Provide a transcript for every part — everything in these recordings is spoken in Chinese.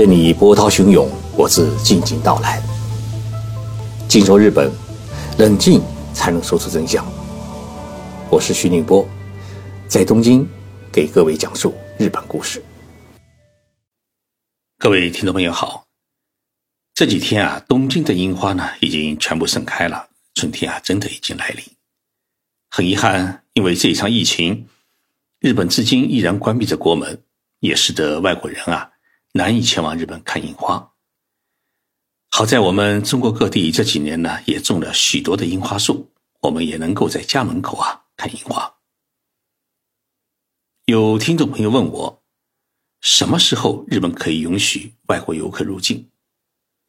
任你波涛汹涌，我自静静到来。静说日本，冷静才能说出真相。我是徐宁波，在东京给各位讲述日本故事。各位听众朋友好，这几天啊，东京的樱花呢已经全部盛开了，春天啊真的已经来临。很遗憾，因为这一场疫情，日本至今依然关闭着国门，也使得外国人啊。难以前往日本看樱花。好在我们中国各地这几年呢，也种了许多的樱花树，我们也能够在家门口啊看樱花。有听众朋友问我，什么时候日本可以允许外国游客入境？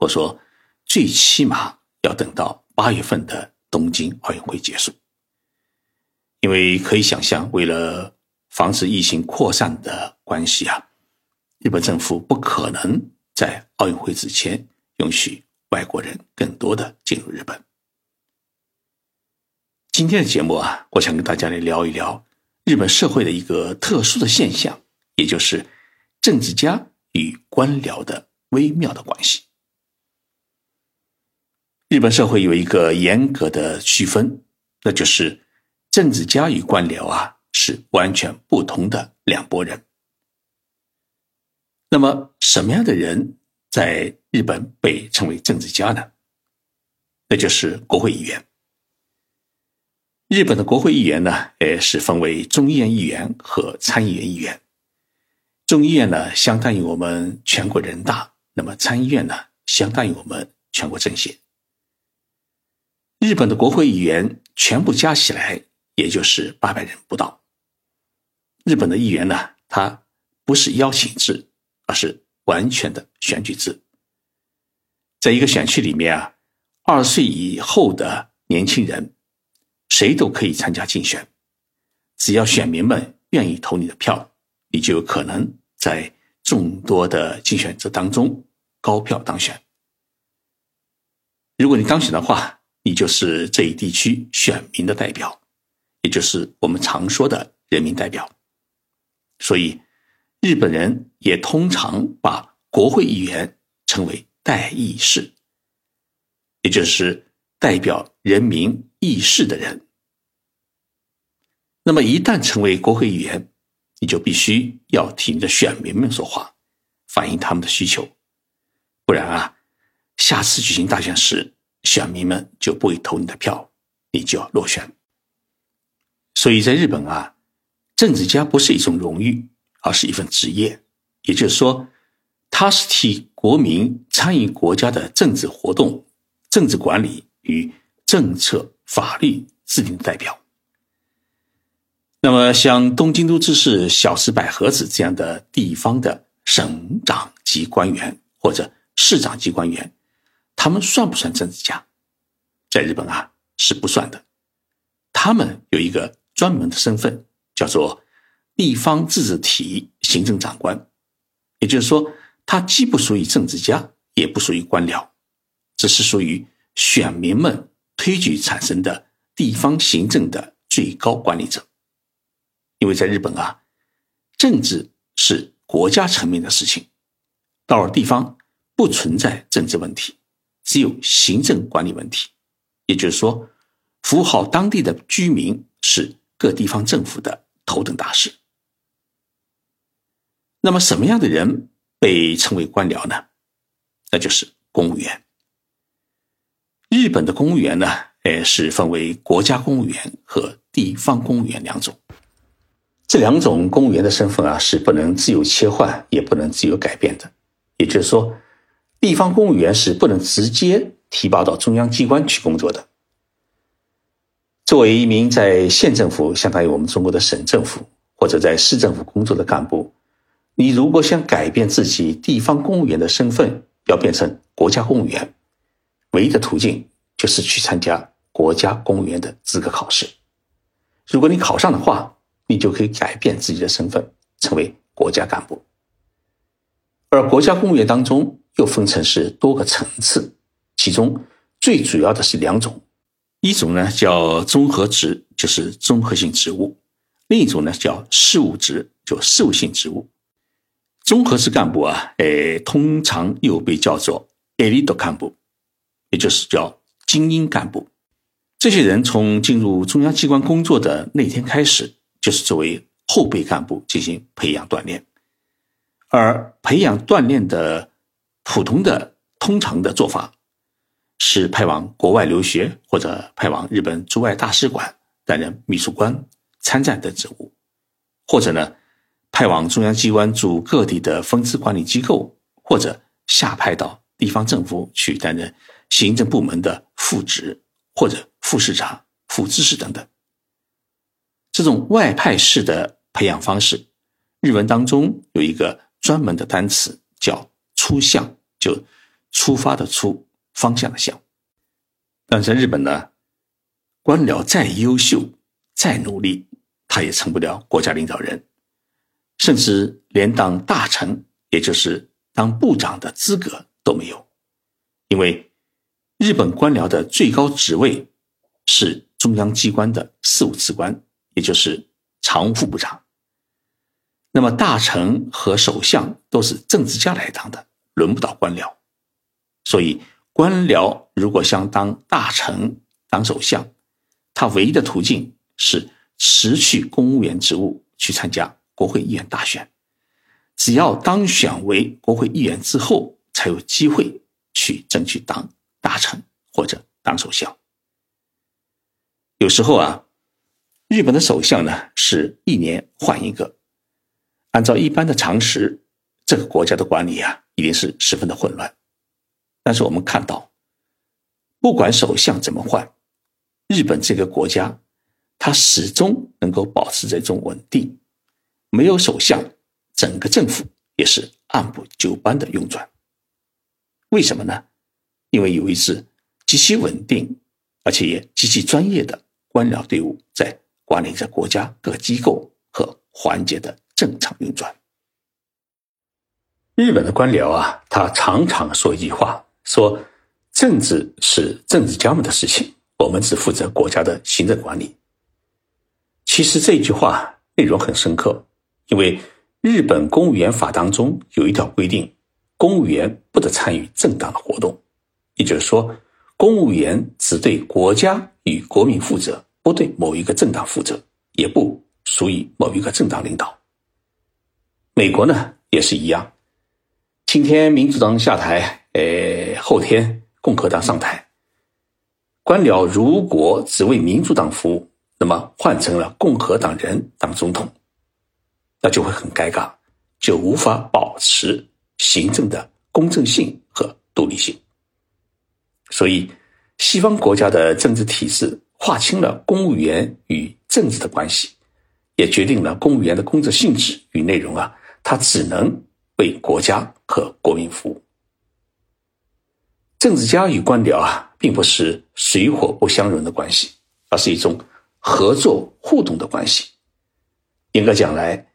我说，最起码要等到八月份的东京奥运会结束，因为可以想象，为了防止疫情扩散的关系啊。日本政府不可能在奥运会之前允许外国人更多的进入日本。今天的节目啊，我想跟大家来聊一聊日本社会的一个特殊的现象，也就是政治家与官僚的微妙的关系。日本社会有一个严格的区分，那就是政治家与官僚啊是完全不同的两拨人。那么，什么样的人在日本被称为政治家呢？那就是国会议员。日本的国会议员呢，呃，是分为众议院议员和参议院议员。众议院呢，相当于我们全国人大；那么参议院呢，相当于我们全国政协。日本的国会议员全部加起来，也就是八百人不到。日本的议员呢，他不是邀请制。而是完全的选举制，在一个选区里面啊，二十岁以后的年轻人，谁都可以参加竞选，只要选民们愿意投你的票，你就有可能在众多的竞选者当中高票当选。如果你当选的话，你就是这一地区选民的代表，也就是我们常说的人民代表，所以。日本人也通常把国会议员称为代议士，也就是代表人民议事的人。那么，一旦成为国会议员，你就必须要听着选民们说话，反映他们的需求，不然啊，下次举行大选时，选民们就不会投你的票，你就要落选。所以在日本啊，政治家不是一种荣誉。而是一份职业，也就是说，他是替国民参与国家的政治活动、政治管理与政策法律制定的代表。那么，像东京都知事小池百合子这样的地方的省长级官员或者市长级官员，他们算不算政治家？在日本啊，是不算的。他们有一个专门的身份，叫做。地方自治体行政长官，也就是说，他既不属于政治家，也不属于官僚，只是属于选民们推举产生的地方行政的最高管理者。因为在日本啊，政治是国家层面的事情，到了地方不存在政治问题，只有行政管理问题。也就是说，服务好当地的居民是各地方政府的头等大事。那么，什么样的人被称为官僚呢？那就是公务员。日本的公务员呢，呃，是分为国家公务员和地方公务员两种。这两种公务员的身份啊，是不能自由切换，也不能自由改变的。也就是说，地方公务员是不能直接提拔到中央机关去工作的。作为一名在县政府，相当于我们中国的省政府或者在市政府工作的干部。你如果想改变自己地方公务员的身份，要变成国家公务员，唯一的途径就是去参加国家公务员的资格考试。如果你考上的话，你就可以改变自己的身份，成为国家干部。而国家公务员当中又分成是多个层次，其中最主要的是两种，一种呢叫综合职，就是综合性职务；另一种呢叫事务职，就事务性职务。综合式干部啊，诶，通常又被叫做 elite 干部，也就是叫精英干部。这些人从进入中央机关工作的那天开始，就是作为后备干部进行培养锻炼。而培养锻炼的普通的、通常的做法，是派往国外留学，或者派往日本驻外大使馆担任秘书官、参赞等职务，或者呢，派往中央机关驻各地的分支管理机构，或者下派到地方政府去担任行政部门的副职。或者副市长、副知事等等，这种外派式的培养方式，日文当中有一个专门的单词叫“出向”，就出发的出，方向的向。但在日本呢，官僚再优秀、再努力，他也成不了国家领导人，甚至连当大臣，也就是当部长的资格都没有，因为。日本官僚的最高职位是中央机关的事务次官，也就是常务副部长。那么大臣和首相都是政治家来当的，轮不到官僚。所以官僚如果想当大臣、当首相，他唯一的途径是辞去公务员职务，去参加国会议员大选。只要当选为国会议员之后，才有机会去争取当。大臣或者当首相，有时候啊，日本的首相呢是一年换一个。按照一般的常识，这个国家的管理啊，一定是十分的混乱。但是我们看到，不管首相怎么换，日本这个国家，它始终能够保持这种稳定。没有首相，整个政府也是按部就班的运转。为什么呢？因为有一支极其稳定，而且也极其专业的官僚队伍在管理着国家各机构和环节的正常运转。日本的官僚啊，他常常说一句话：说政治是政治家们的事情，我们只负责国家的行政管理。其实这句话内容很深刻，因为日本公务员法当中有一条规定，公务员不得参与政党的活动。也就是说，公务员只对国家与国民负责，不对某一个政党负责，也不属于某一个政党领导。美国呢也是一样，今天民主党下台，呃，后天共和党上台。官僚如果只为民主党服务，那么换成了共和党人当总统，那就会很尴尬，就无法保持行政的公正性和独立性。所以，西方国家的政治体制划清了公务员与政治的关系，也决定了公务员的工作性质与内容啊，他只能为国家和国民服务。政治家与官僚啊，并不是水火不相容的关系，而是一种合作互动的关系。严格讲来，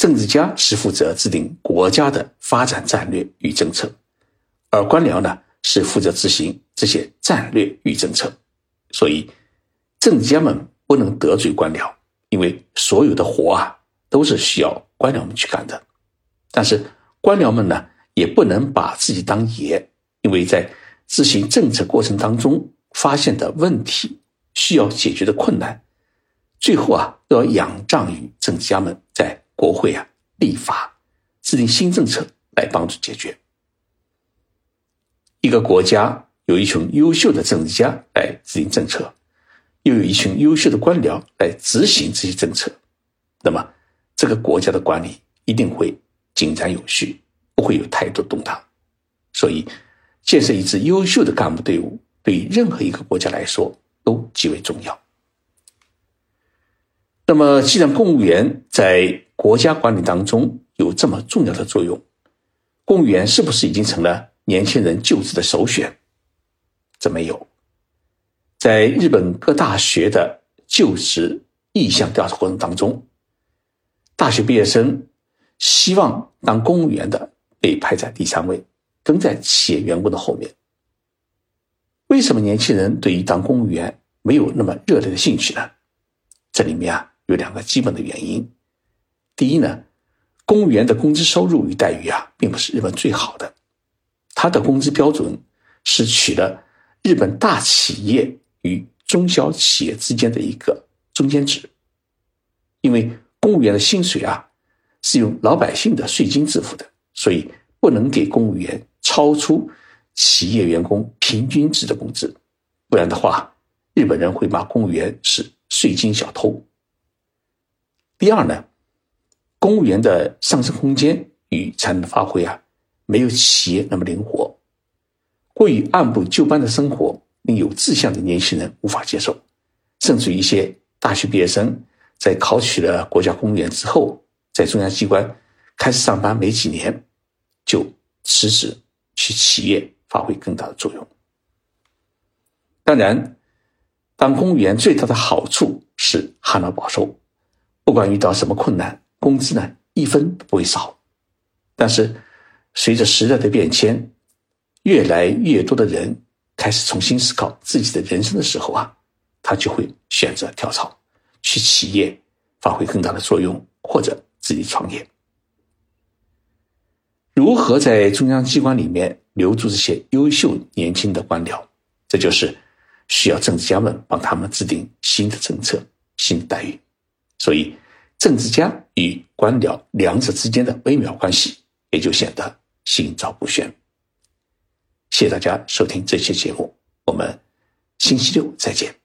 政治家是负责制定国家的发展战略与政策，而官僚呢？是负责执行这些战略与政策，所以政治家们不能得罪官僚，因为所有的活啊都是需要官僚们去干的。但是官僚们呢，也不能把自己当爷，因为在执行政策过程当中发现的问题、需要解决的困难，最后啊都要仰仗于政治家们国会啊立法、制定新政策来帮助解决。一个国家有一群优秀的政治家来制定政策，又有一群优秀的官僚来执行这些政策，那么这个国家的管理一定会井然有序，不会有太多动荡。所以，建设一支优秀的干部队伍，对于任何一个国家来说都极为重要。那么，既然公务员在国家管理当中有这么重要的作用，公务员是不是已经成了？年轻人就职的首选，这没有？在日本各大学的就职意向调查过程当中，大学毕业生希望当公务员的被排在第三位，跟在企业员工的后面。为什么年轻人对于当公务员没有那么热烈的兴趣呢？这里面啊有两个基本的原因。第一呢，公务员的工资收入与待遇啊，并不是日本最好的。他的工资标准是取了日本大企业与中小企业之间的一个中间值。因为公务员的薪水啊是用老百姓的税金支付的，所以不能给公务员超出企业员工平均值的工资，不然的话，日本人会骂公务员是税金小偷。第二呢，公务员的上升空间与才能发挥啊，没有企业那么灵活，过于按部就班的生活令有志向的年轻人无法接受，甚至一些大学毕业生在考取了国家公务员之后，在中央机关开始上班没几年，就辞职去企业发挥更大的作用。当然，当公务员最大的好处是旱涝保收。不管遇到什么困难，工资呢一分不会少。但是，随着时代的变迁，越来越多的人开始重新思考自己的人生的时候啊，他就会选择跳槽，去企业发挥更大的作用，或者自己创业。如何在中央机关里面留住这些优秀年轻的官僚？这就是需要政治家们帮他们制定新的政策、新的待遇。所以，政治家与官僚两者之间的微妙关系也就显得心照不宣。谢谢大家收听这期节目，我们星期六再见。